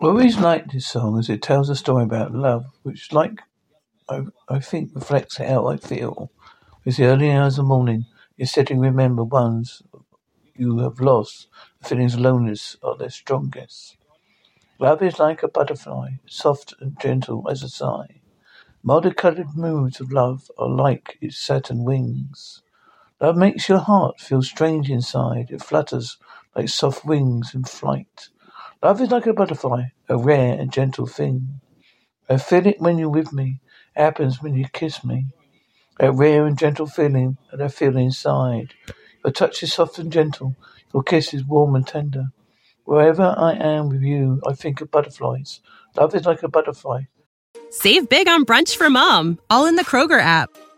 I always liked this song as it tells a story about love, which, like I, think, reflects how I feel. It's the early hours of morning. You're sitting, remember ones you have lost. The feelings of loneliness are their strongest. Love is like a butterfly, soft and gentle as a sigh. Multicolored moods of love are like its satin wings. Love makes your heart feel strange inside. It flutters like soft wings in flight. Love is like a butterfly, a rare and gentle thing. I feel it when you're with me. It happens when you kiss me. A rare and gentle feeling that I feel inside. Your touch is soft and gentle. Your kiss is warm and tender. Wherever I am with you, I think of butterflies. Love is like a butterfly. Save big on brunch for mom, all in the Kroger app.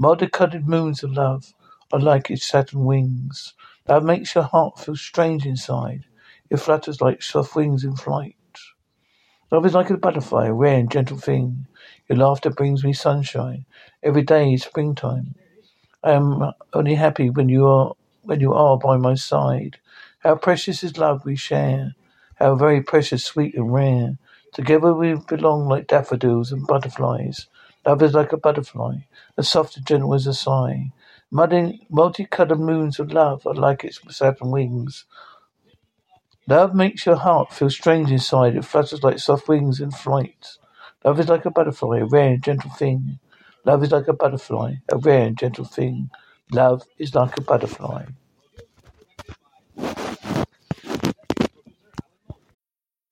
Multicolored moons of love are like its satin wings. that makes your heart feel strange inside. It flutters like soft wings in flight. Love is like a butterfly, a rare and gentle thing. Your laughter brings me sunshine. Every day is springtime. I am only happy when you are when you are by my side. How precious is love we share. How very precious, sweet and rare. Together we belong like daffodils and butterflies. Love is like a butterfly, as soft and gentle as a sigh. Multicolored moons of love are like its satin wings. Love makes your heart feel strange inside. It flutters like soft wings in flight. Love is like a butterfly, a rare and gentle thing. Love is like a butterfly, a rare and gentle thing. Love is like a butterfly.